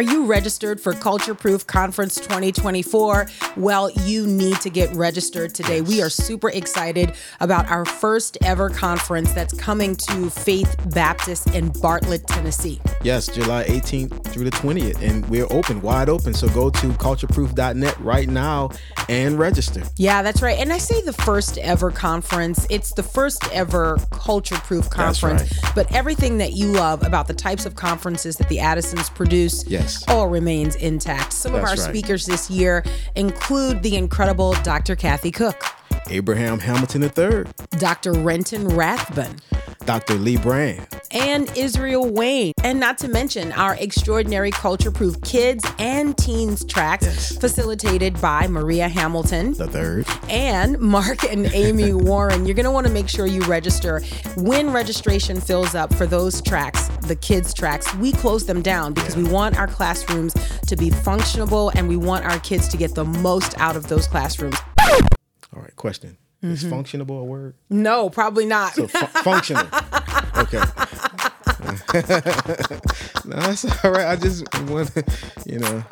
Are you registered for Culture Proof Conference 2024? Well, you need to get registered today. We are super excited about our first ever conference that's coming to Faith Baptist in Bartlett, Tennessee. Yes, July 18th through the 20th. And we're open, wide open. So go to cultureproof.net right now and register. Yeah, that's right. And I say the first ever conference, it's the first ever Culture Proof conference. right. But everything that you love about the types of conferences that the Addisons produce Yes. All remains intact. Some of our right. speakers this year include the incredible Dr. Kathy Koch, Abraham Hamilton III, Dr. Renton Rathbun, Dr. Lee Brand, and Israel Wayne. And not to mention our extraordinary culture proof kids and teens tracks Yes. facilitated by Maria Hamilton the third. and Mark and Amy Warren. You're going to want to make sure you register. When registration fills up for those tracks, the kids' tracks, we close them down because we want our classrooms to be functionable and we want our kids to get the most out of those classrooms. All right, question. Is mm-hmm. functionable a word? No, probably not. So fu- functional. Okay. no, that's all right. I just want to, you know.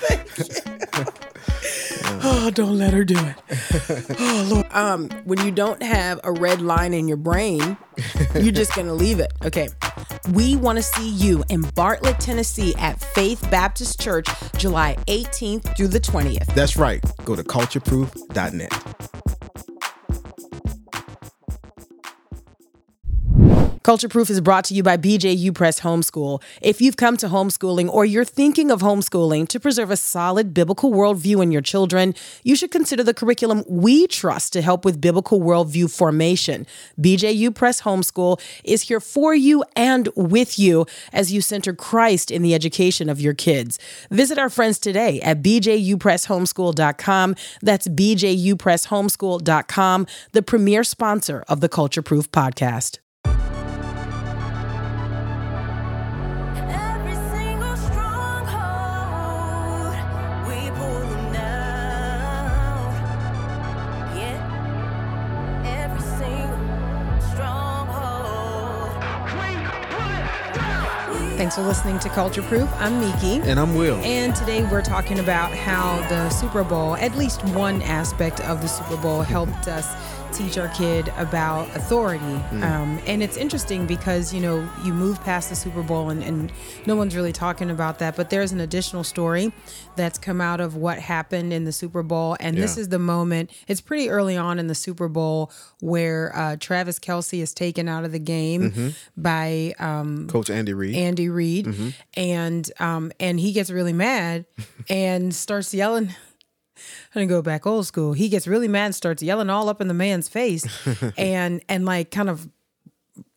Oh, don't let her do it. Oh, Lord. Um, when you don't have a red line in your brain, you're just going to leave it. Okay. We want to see you in Bartlett, Tennessee at Faith Baptist Church, July 18th through the 20th. That's right. Go to cultureproof.net. Culture Proof is brought to you by BJU Press Homeschool. If you've come to homeschooling or you're thinking of homeschooling to preserve a solid biblical worldview in your children, you should consider the curriculum we trust to help with biblical worldview formation. BJU Press Homeschool is here for you and with you as you center Christ in the education of your kids. Visit our friends today at bjupresshomeschool.com. That's bjupresshomeschool.com, the premier sponsor of the Culture Proof podcast. Thanks for listening to Culture Proof. I'm Miki. And I'm Will. And today we're talking about how the Super Bowl, at least one aspect of the Super Bowl, helped us teach our kid about authority. Um, and it's interesting because, you know, you move past the Super Bowl and, and no one's really talking about that. But there's an additional story that's come out of what happened in the Super Bowl. And this is the moment, it's pretty early on in the Super Bowl where uh, Travis Kelce is taken out of the game by. Um, Coach Andy Reid. Andy Reid, and um, and he gets really mad and starts yelling. I'm gonna go back old school. He gets really mad and starts yelling all up in the man's face, and and like kind of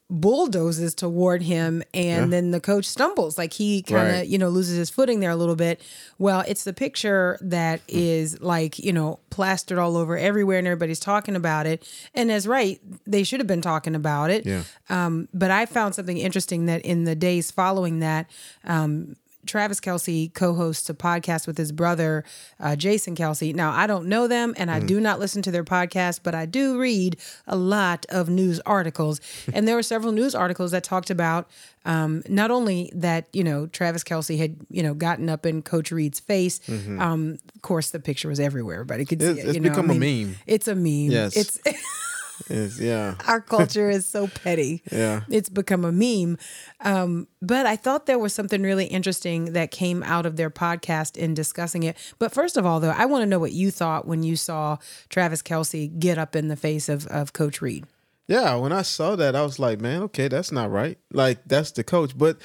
bulldozes toward him and then the coach stumbles like he kind of Right. you know loses his footing there a little bit well it's the picture that is like you know plastered all over everywhere and everybody's talking about it and as right they should have been talking about it Yeah. um, but I found something interesting that in the days following that, um, Travis Kelce co-hosts a podcast with his brother uh, Jason Kelce. Now I don't know them, and I do not listen to their podcast, but I do read a lot of news articles, and there were several news articles that talked about um, not only that you know Travis Kelce had you know gotten up in Coach Reid's face. Um, of course, the picture was everywhere; everybody could see It's- it. it's know, become a meme. It's a meme. Yes. It's Is- yeah. our culture is so petty. Yeah. It's become a meme. Um, but I thought there was something really interesting that came out of their podcast in discussing it. But first of all, though, I want to know what you thought when you saw Travis Kelce get up in the face of, of Coach Reid. Yeah, when I saw that, I was like, man, okay, that's not right. Like, that's the coach. But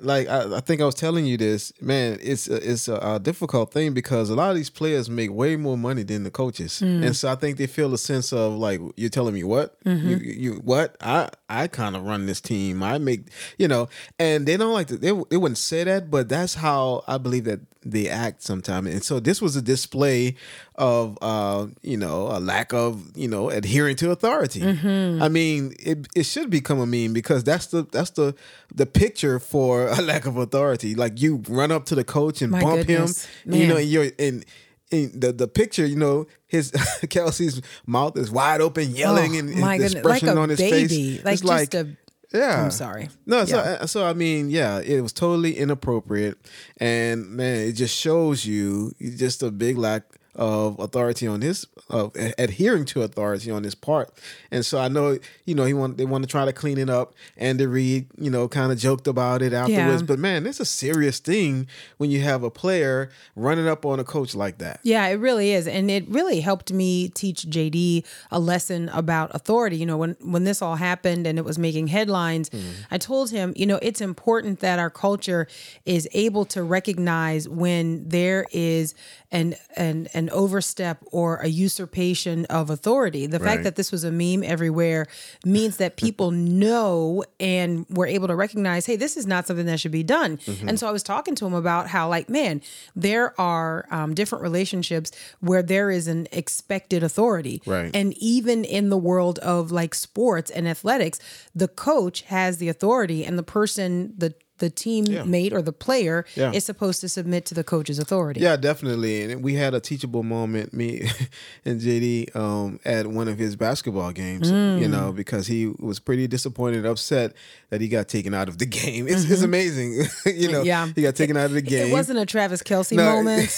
like I, I think I was telling you this, man. It's a, it's a, a difficult thing because a lot of these players make way more money than the coaches, mm. and so I think they feel a sense of like you're telling me what you mm-hmm. you what I I kind of run this team. I make you know, and they don't like to. They they wouldn't say that, but that's how I believe that they act sometimes. And so this was a display of uh you know a lack of you know adhering to authority. I mean, it it should become a meme because that's the that's the the picture for a lack of authority. Like you run up to the coach and My bump goodness, him, you know, and you're in. In the the picture, you know, his Kelce's mouth is wide open, yelling, Oh, and the goodness, like expression on his baby, face. like it's just like a- Yeah, I'm sorry. No, so Yeah. uh, so I mean, yeah, it was totally inappropriate, and man, it just shows you just a big lack of authority on his of adhering to authority on his part. And so I know, you know, he want they want to try to clean it up. And the Reid, you know, kind of joked about it afterwards. Yeah. But man, it's a serious thing when you have a player running up on a coach like that. Yeah, it really is. And it really helped me teach JD a lesson about authority. You know, when when this all happened and it was making headlines, mm. I told him, you know, it's important that our culture is able to recognize when there is an an an overstep or a usurpation of authority. The Right. fact that this was a meme everywhere means that people know and were able to recognize, hey, this is not something that should be done. Mm-hmm. And so I was talking to him about how, like, man, there are um, different relationships where there is an expected authority. Right. And even in the world of like sports and athletics, the coach has the authority and the person, the the teammate or the player Yeah. is supposed to submit to the coach's authority. Yeah, definitely. And we had a teachable moment, me and JD, um, at one of his basketball games, Mm. you know, because he was pretty disappointed, upset that he got taken out of the game. It's, it's amazing, you know. Mm-hmm. Yeah. He got taken out of the game. It wasn't a Travis Kelce No. moment,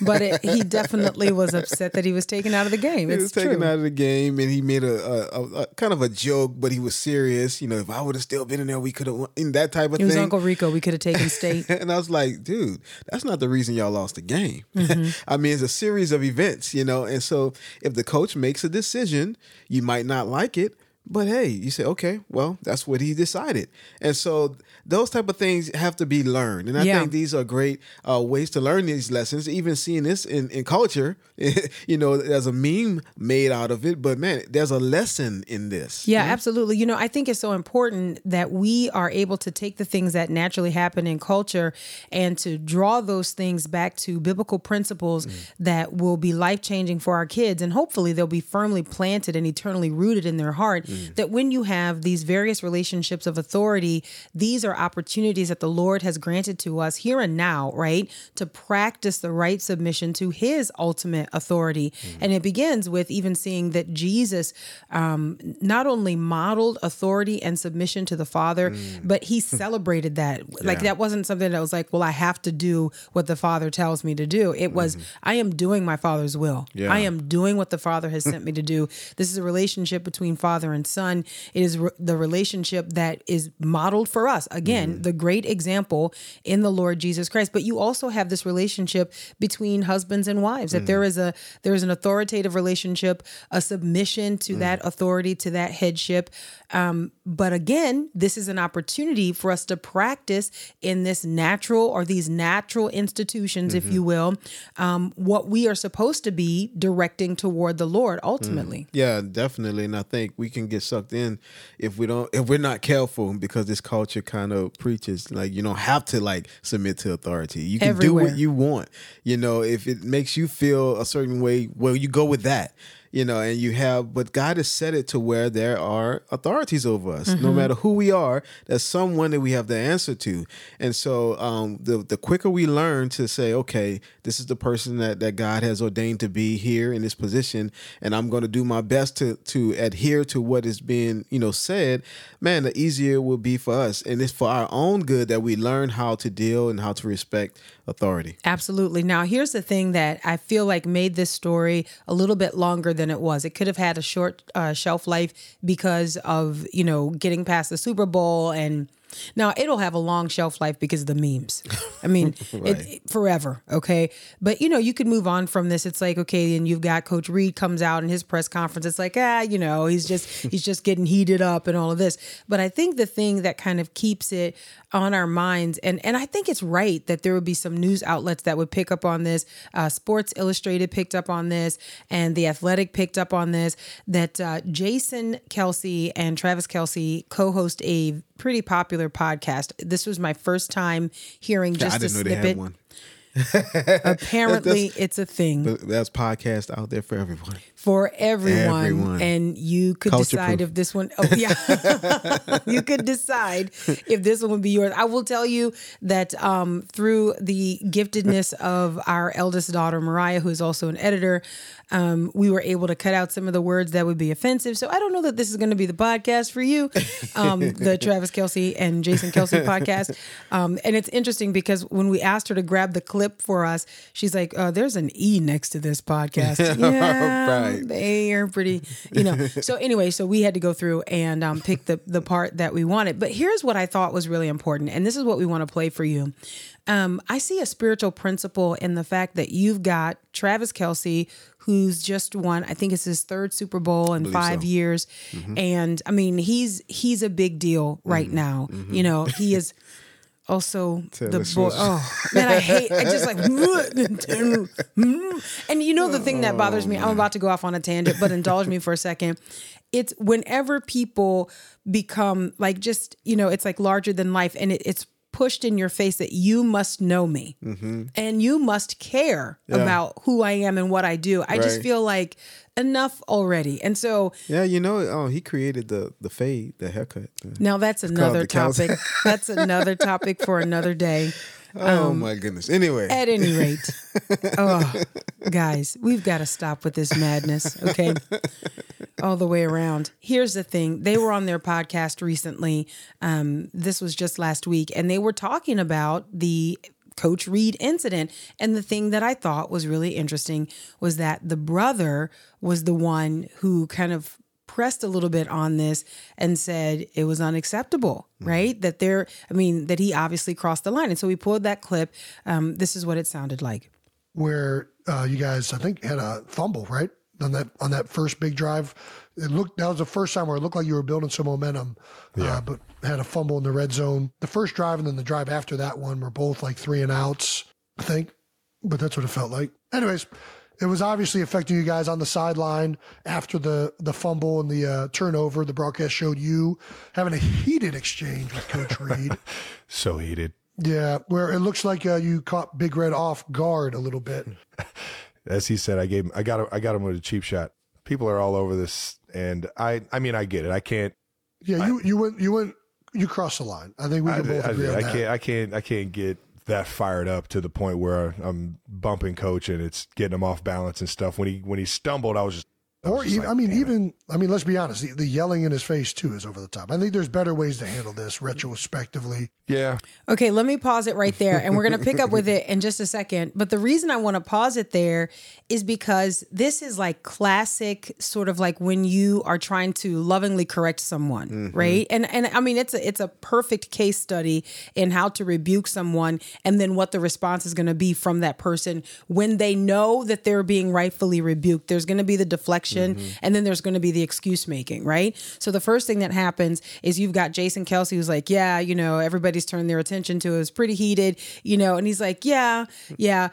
but it, he definitely was upset that he was taken out of the game. He It's was taken true. out of the game, and he made a, a, a, a kind of a joke, but he was serious. You know, if I would have still been in there, we could have won. In that type of It thing. Uncle Rico. We could have taken state. and I was like, dude, that's not the reason y'all lost the game. Mm-hmm. I mean, it's a series of events, you know. And so if the coach makes a decision, you might not like it, but hey, you say, okay, well, that's what he decided. And so those type of things have to be learned. And I Yeah. think these are great uh, ways to learn these lessons. Even seeing this in, in culture, you know, there's a meme made out of it, but man, there's a lesson in this. Yeah, absolutely. You know, I think it's so important that we are able to take the things that naturally happen in culture and to draw those things back to biblical principles that will be life changing for our kids. And hopefully they'll be firmly planted and eternally rooted in their heart. That when you have these various relationships of authority, these are opportunities that the Lord has granted to us here and now, right? To practice the right submission to his ultimate authority. And it begins with even seeing that Jesus um, not only modeled authority and submission to the Father, but he celebrated that. Like Mm. That wasn't something that was like, well, I have to do what the Father tells me to do. It was, I am doing my Father's will. Yeah. I am doing what the Father has sent me to do. This is a relationship between Father and Son. It is re- the relationship that is modeled for us. Again, Mm-hmm. the great example in the Lord Jesus Christ. But you also have this relationship between husbands and wives. That Mm. there is a there is an authoritative relationship, a submission to Mm. that authority, to that headship. Um, but again, this is an opportunity for us to practice in this natural or these natural institutions, Mm-hmm. if you will, um, what we are supposed to be directing toward the Lord ultimately. Yeah, definitely. And I think we can get sucked in if we don't if we're not careful because this culture kind of preaches like you don't have to like submit to authority. You can do what you want. You know, if it makes you feel a certain way, well, you go with that. You know, and you have, but God has set it to where there are authorities over us. No matter who we are, there's someone that we have the answer to. And so, um, the the quicker we learn to say, okay, this is the person that, that God has ordained to be here in this position, and I'm going to do my best to to adhere to what is being you know said. Man, the easier it will be for us, and it's for our own good that we learn how to deal and how to respect authority. Absolutely. Now, here's the thing that I feel like made this story a little bit longer than it was. It could have had a short uh, shelf life because of, you know, getting past the Super Bowl and now it'll have a long shelf life because of the memes. I mean, Right. it, it- forever. Okay. But, you know, you could move on from this. It's like, okay, and you've got Coach Reid comes out in his press conference. It's like, ah, you know, he's just, he's just getting heated up and all of this. But I think the thing that kind of keeps it on our minds, and, and I think it's right that there would be some news outlets that would pick up on this. Uh, Sports Illustrated picked up on this, and The Athletic picked up on this, that uh, Jason Kelce and Travis Kelce co host a pretty popular podcast. This was my first time hearing just I a didn't know they snippet. had one. Apparently, it's a thing. That's podcast out there for everyone. For everyone, Everyone. and you could Culture decide proof. if this one. Oh, yeah, you could decide if this one would be yours. I will tell you that um, through the giftedness of our eldest daughter Mariah, who is also an editor, um, we were able to cut out some of the words that would be offensive. So I don't know that this is going to be the podcast for you, um, the Travis Kelce and Jason Kelce podcast. Um, and it's interesting because when we asked her to grab the clip for us, she's like, uh, "There's an E next to this podcast." Yeah, Right. They are pretty, you know. So anyway, so we had to go through and um, pick the the part that we wanted. But here's what I thought was really important, and this is what we want to play for you. Um, I see a spiritual principle in the fact that you've got Travis Kelce, who's just won. I think it's his third Super Bowl in five so. years, and I mean he's he's a big deal right now. You know he is. Also, the boy. Oh man, I hate. I just like. and you know the thing that bothers me. I'm about to go off on a tangent, but indulge me for a second. It's whenever people become like just you know, it's like larger than life, and it, it's pushed in your face that you must know me mm-hmm. and you must care about who I am and what I do. I just feel like enough already, and so Yeah, you know, oh, he created the the fade, the haircut. now that's another topic. that's another topic for another day. Oh my goodness. Anyway, At any rate, oh, guys, we've got to stop with this madness, okay? All the way around. Here's the thing they were on their podcast recently. Um, this was just last week, and they were talking about the Coach Reid incident. And the thing that I thought was really interesting was that the brother was the one who kind of pressed a little bit on this and said it was unacceptable, right? That there, I mean, that he obviously crossed the line. And so we pulled that clip. Um, this is what it sounded like. where uh, you guys, I think, had a fumble, right? On that on that first big drive, it looked that was the first time where it looked like you were building some momentum, uh, but had a fumble in the red zone. The first drive and then the drive after that one were both like three and outs, I think, but that's what it felt like. Anyways, it was obviously affecting you guys on the sideline after the the fumble and the uh, turnover. The broadcast showed you having a heated exchange with Coach Reid. So heated. Yeah, where it looks like uh, you caught Big Red off guard a little bit. As he said, I gave him, I got him, I got him with a cheap shot. People are all over this, and I, I mean, I get it. I can't, Yeah, you you went you went you crossed the line. I think we I, can both I, agree on I that. can't, I can't, I can't get that fired up to the point where I'm bumping coach and it's getting him off balance and stuff. When he when he stumbled, I was just, Or even, like, I mean, "Damn it." even I mean, let's be honest. The, the yelling in his face too is over the top. I think there's better ways to handle this retrospectively. yeah, Okay, let me pause it right there and we're going to pick up with it in just a second. But the reason I want to pause it there is because this is like classic sort of like when you are trying to lovingly correct someone, mm-hmm. right? And and I mean it's a it's a perfect case study in how to rebuke someone and then what the response is going to be from that person when they know that they're being rightfully rebuked. There's going to be the deflection Mm-hmm. and then there's going to be the excuse making, right? So the first thing that happens is you've got Jason Kelce who's like, yeah, you know, everybody's turned their attention to it. It's pretty heated, you know, and he's like, yeah, yeah.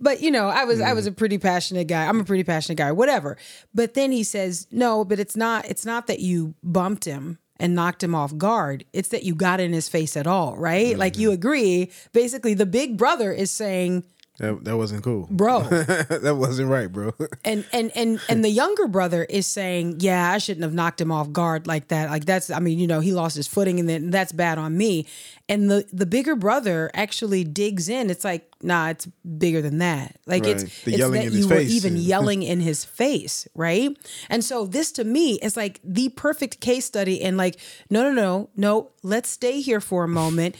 But you know, I was I was mm-hmm. a pretty passionate guy. I'm a pretty passionate guy, whatever. But then he says, "No, but it's not it's not that you bumped him and knocked him off guard. It's that you got in his face at all, right? Like you mm-hmm. agree. Basically, the big brother is saying, that, that wasn't cool. "Bro, that wasn't right, bro. and and and and the younger brother is saying, "Yeah, I shouldn't have knocked him off guard like that. Like that's, I mean, you know, he lost his footing, and then that's bad on me." And the the bigger brother actually digs in. It's like, nah, it's bigger than that. Like Right. it's The it's yelling that in his you were face. even yelling in his face, right? And so this to me is like the perfect case study. And like, no, no, no, no. Let's stay here for a moment.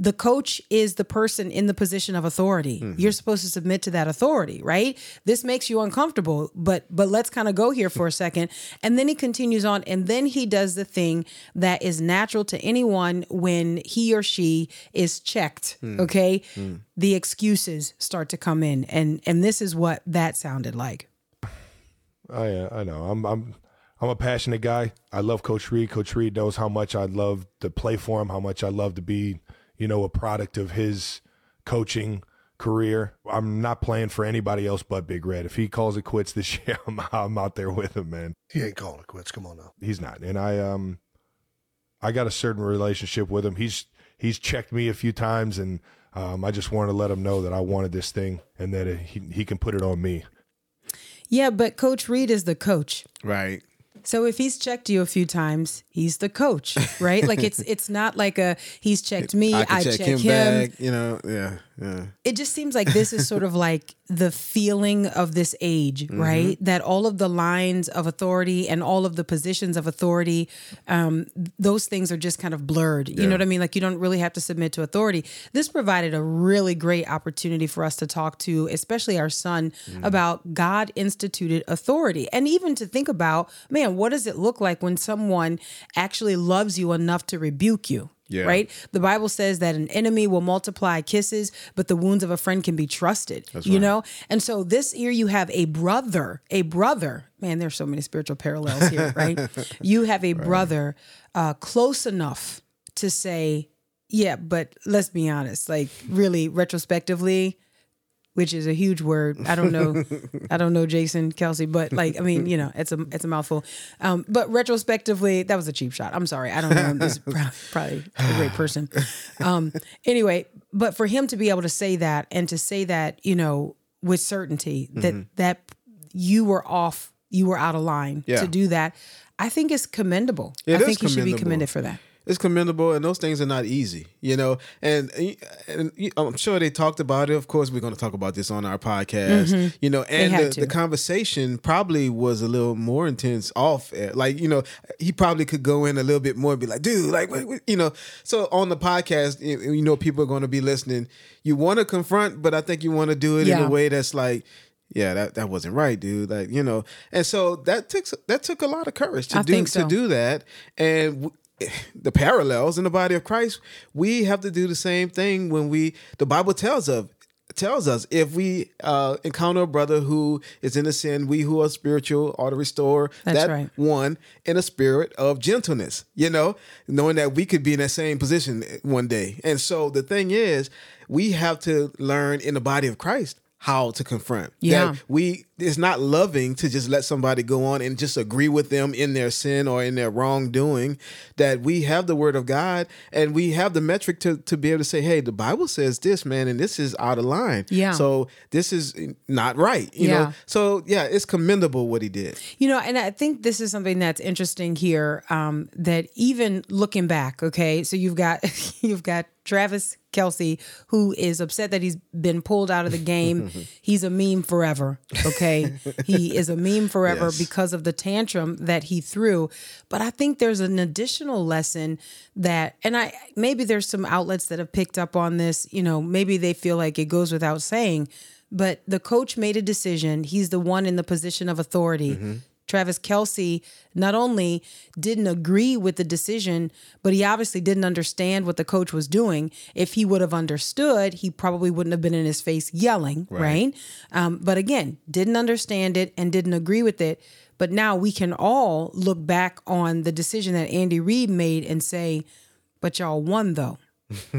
The coach is the person in the position of authority. Mm-hmm. You're supposed to submit to that authority, right? This makes you uncomfortable, but but let's kind of go here for a second. And then he continues on and then he does the thing that is natural to anyone when he or she is checked, Hmm. okay? The excuses start to come in and and this is what that sounded like. I, uh, I know. I'm, I'm, I'm a passionate guy. I love Coach Reid. Coach Reid knows how much I love to play for him, how much I love to be, you know, a product of his coaching career. I'm not playing for anybody else but Big Red. If he calls it quits this year, I'm, I'm out there with him, man. He ain't calling it quits. Come on now. He's not. And I, um, I got a certain relationship with him. He's, he's checked me a few times and, um, I just wanted to let him know that I wanted this thing and that he, he can put it on me. Yeah, but Coach Reid is the coach. Right. So if he's checked you a few times, he's the coach, right? like it's it's not like a he's checked me, I, I check, check him, him. back. You know. Yeah. Yeah. It just seems like this is sort of like the feeling of this age, Mm-hmm. right? That all of the lines of authority and all of the positions of authority, um, those things are just kind of blurred. You know what I mean? Like you don't really have to submit to authority. This provided a really great opportunity for us to talk to, especially our son, Mm-hmm. about God instituted authority, and even to think about, man, what does it look like when someone actually loves you enough to rebuke you? Yeah. Right? The Bible says that an enemy will multiply kisses, but the wounds of a friend can be trusted. you right. know? And so this year you have a brother, a brother. Man, there's so many spiritual parallels here, right? You have a brother uh, close enough to say, yeah, but let's be honest, like really retrospectively, which is a huge word. I don't know, I don't know Jason Kelce, but like, I mean, you know, it's a it's a mouthful. Um, but retrospectively, that was a cheap shot. I'm sorry, I don't know. him. He's pro- probably a great person. Um, anyway, but for him to be able to say that and to say that, you know, with certainty that that you were off, you were out of line Yeah. to do that, I think is commendable. It I think he should be commended for that. It's commendable and those things are not easy you know? And, and i'm sure they talked about it. Of course we're going to talk about this on our podcast mm-hmm. you know? And the, the conversation probably was a little more intense off air. like you know he probably could go in a little bit more and be like dude like what- what- you know? So on the podcast you know people are going to be listening. You want to confront but i think you want to do it in a way that's like yeah, that, that wasn't right, dude. Like you know, and so that took that took a lot of courage to I do think so. to do that, and the parallels in the body of Christ, we have to do the same thing when we. The Bible tells of tells us if we uh, encounter a brother who is in a sin, we who are spiritual ought to restore That's that right. one in a spirit of gentleness. You know, knowing that we could be in that same position one day, and so the thing is, we have to learn in the body of Christ how to confront. Yeah. That we it's not loving to just let somebody go on and just agree with them in their sin or in their wrongdoing. That we have the word of God and we have the metric to to be able to say, hey, the Bible says this, man, and this is out of line. Yeah. So this is not right. You Yeah. know. So yeah, it's commendable what he did. You know, and I think this is something that's interesting here. Um, that even looking back, okay, so you've got you've got Travis Kelce, who is upset that he's been pulled out of the game. he's a meme forever. Okay, he is a meme forever Yes. because of the tantrum that he threw. But I think there's an additional lesson that, and I maybe there's some outlets that have picked up on this. You know, maybe they feel like it goes without saying, but the coach made a decision. He's the one in the position of authority. Mm-hmm. Travis Kelce not only didn't agree with the decision, but he obviously didn't understand what the coach was doing. If he would have understood, he probably wouldn't have been in his face yelling, right? Um, but again, didn't understand it and didn't agree with it. But now we can all look back on the decision that Andy Reid made and say, but y'all won though.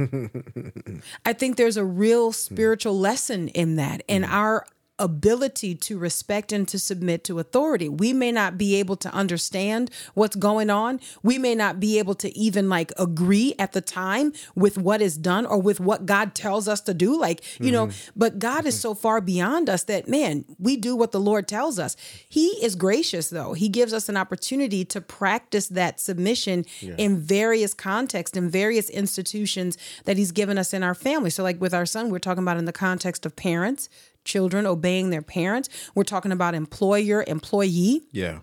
I think there's a real spiritual lesson in that and our ability to respect and to submit to authority. We may not be able to understand what's going on. We may not be able to even like agree at the time with what is done or with what God tells us to do. Like, you know, mm-hmm. but God is so far beyond us that, man, we do what the Lord tells us. He is gracious, though. He gives us an opportunity to practice that submission in various contexts, in various institutions that He's given us in our family. So, like with our son, we're talking about in the context of parents, children obeying their parents. We're talking about employer, employee. Yeah.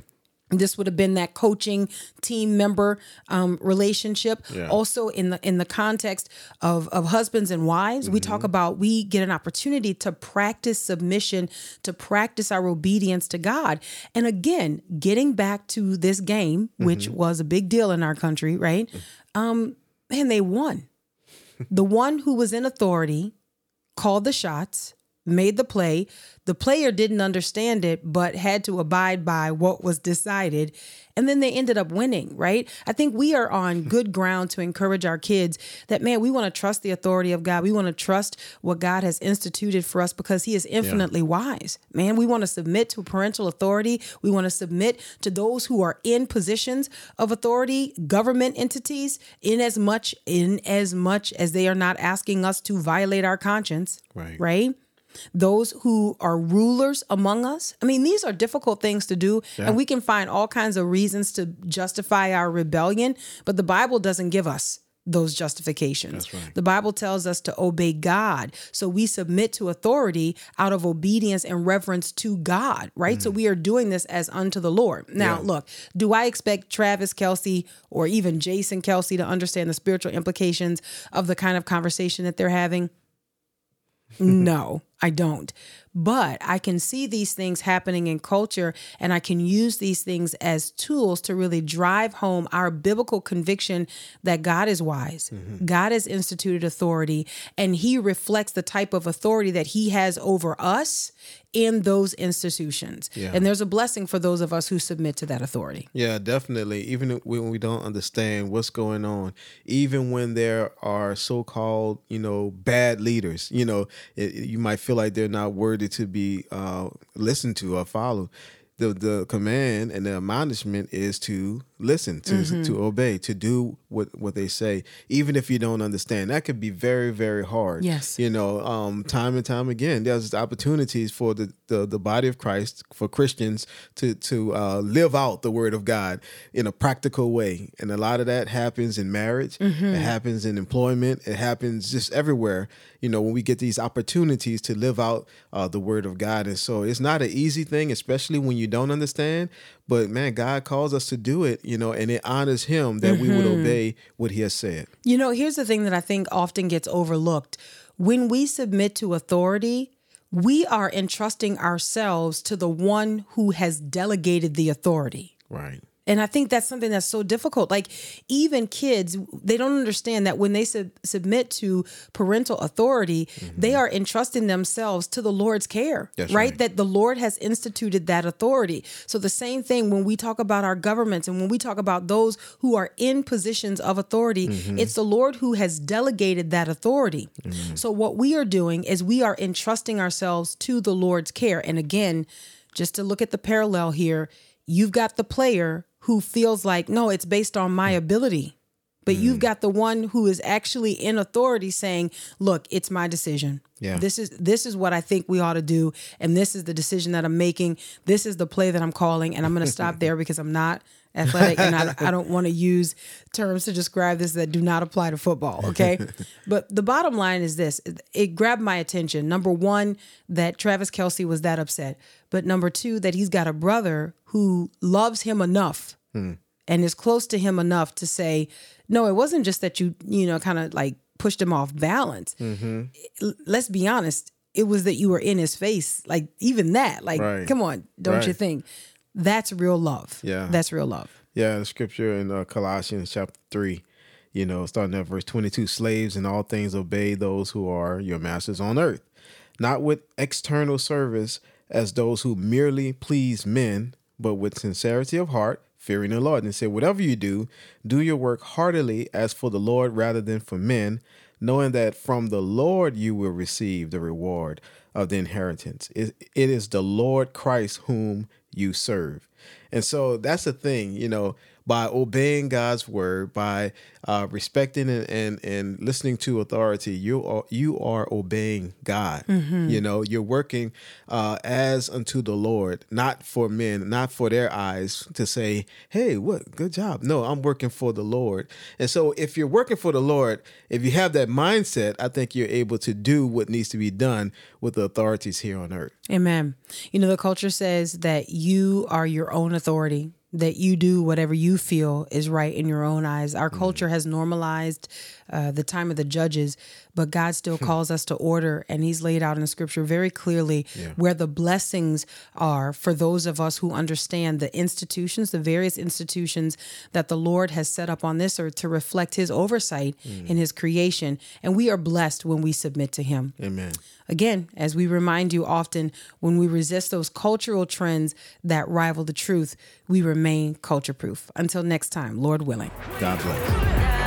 this would have been that coaching team member um, relationship. Yeah. also in the in the context of of husbands and wives we talk about we get an opportunity to practice submission to practice our obedience to god. And again getting back to this game which was a big deal in our country right? Um man they won. The one who was in authority called the shots, made the play. The player didn't understand it, but had to abide by what was decided. And then they ended up winning, right? I think we are on hmm. good ground to encourage our kids that, man, we want to trust the authority of God. We want to trust what God has instituted for us because He is infinitely wise. Man, we want to submit to parental authority. We want to submit to those who are in positions of authority, government entities, in as much in as much as they are not asking us to violate our conscience Right. right? Those who are rulers among us. I mean, these are difficult things to do, and we can find all kinds of reasons to justify our rebellion, but the Bible doesn't give us those justifications. The Bible tells us to obey God. So we submit to authority out of obedience and reverence to God, right? So mm. we are doing this as unto the Lord. Now, Yeah. look, do I expect Travis Kelce or even Jason Kelce to understand the spiritual implications of the kind of conversation that they're having? no, I don't. But I can see these things happening in culture and I can use these things as tools to really drive home our biblical conviction that God is wise. Mm-hmm. God has instituted authority and he reflects the type of authority that he has over us in those institutions. Yeah. And there's a blessing for those of us who submit to that authority. Yeah, definitely. Even when we don't understand what's going on, even when there are so-called, you know, bad leaders, you know, it, you might feel like they're not worthy to be uh, listened to or followed. The the command and the admonishment is to listen, to Mm-hmm. to obey, to do what what they say, even if you don't understand. That could be very very hard. Yes. you know, um, time and time again, there's opportunities for the, the, the body of Christ, for Christians to to uh, live out the word of God in a practical way, and a lot of that happens in marriage. Mm-hmm. It happens in employment. It happens just everywhere. You know, when we get these opportunities to live out uh, the word of God, and so it's not an easy thing, especially when you don't understand. But man, God calls us to do it. You know, and it honors Him that we would Mm-hmm. obey what He has said. You know, here's the thing that I think often gets overlooked. When we submit to authority, we are entrusting ourselves to the one who has delegated the authority. Right. And I think that's something that's so difficult. Like even kids, they don't understand that when they sub- submit to parental authority, mm-hmm. they are entrusting themselves to the Lord's care, right? right. That the Lord has instituted that authority. So the same thing when we talk about our governments and when we talk about those who are in positions of authority, mm-hmm. it's the Lord who has delegated that authority. Mm-hmm. So what we are doing is we are entrusting ourselves to the Lord's care. And again, just to look at the parallel here, you've got the player who feels like, no, it's based on my ability. But mm. you've got the one who is actually in authority saying, look, it's my decision. Yeah. This is this is what I think we ought to do. And this is the decision that I'm making. This is the play that I'm calling. And I'm gonna stop there because I'm not athletic and I, I don't want to use terms to describe this that do not apply to football. Okay. but the bottom line is this it grabbed my attention. Number one, that Travis Kelce was that upset. But number two, that he's got a brother who loves him enough hmm. and is close to him enough to say, no, it wasn't just that you, you know, kind of like pushed him off balance. Mm-hmm. L- Let's be honest. It was that you were in his face. Like even that, like, Right. come on, don't you think? That's real love. Yeah. That's real love. Yeah, the scripture in uh, Colossians chapter 3, you know, starting at verse 22 slaves in all things obey those who are your masters on earth, not with external service as those who merely please men, but with sincerity of heart, fearing the Lord. And say, whatever you do, do your work heartily as for the Lord rather than for men, knowing that from the Lord you will receive the reward of the inheritance. It, it is the Lord Christ whom you serve. And so that's the thing, you know, by obeying God's word, by uh, respecting and, and and listening to authority, you are you are obeying God. You know, you're working uh, as unto the Lord, not for men, not for their eyes to say, "Hey, what good job." No, I'm working for the Lord. And so, if you're working for the Lord, if you have that mindset, I think you're able to do what needs to be done with the authorities here on earth. Amen. You know, the culture says that you are your own authority, that you do whatever you feel is right in your own eyes. Our culture has normalized uh, the time of the judges, but God still calls us to order, and He's laid out in the scripture very clearly where the blessings are for those of us who understand the institutions, the various institutions that the Lord has set up on this earth to reflect His oversight in His creation. And we are blessed when we submit to Him. Amen. Again, as we remind you often, when we resist those cultural trends that rival the truth, we remain culture proof. Until next time, Lord willing. God bless.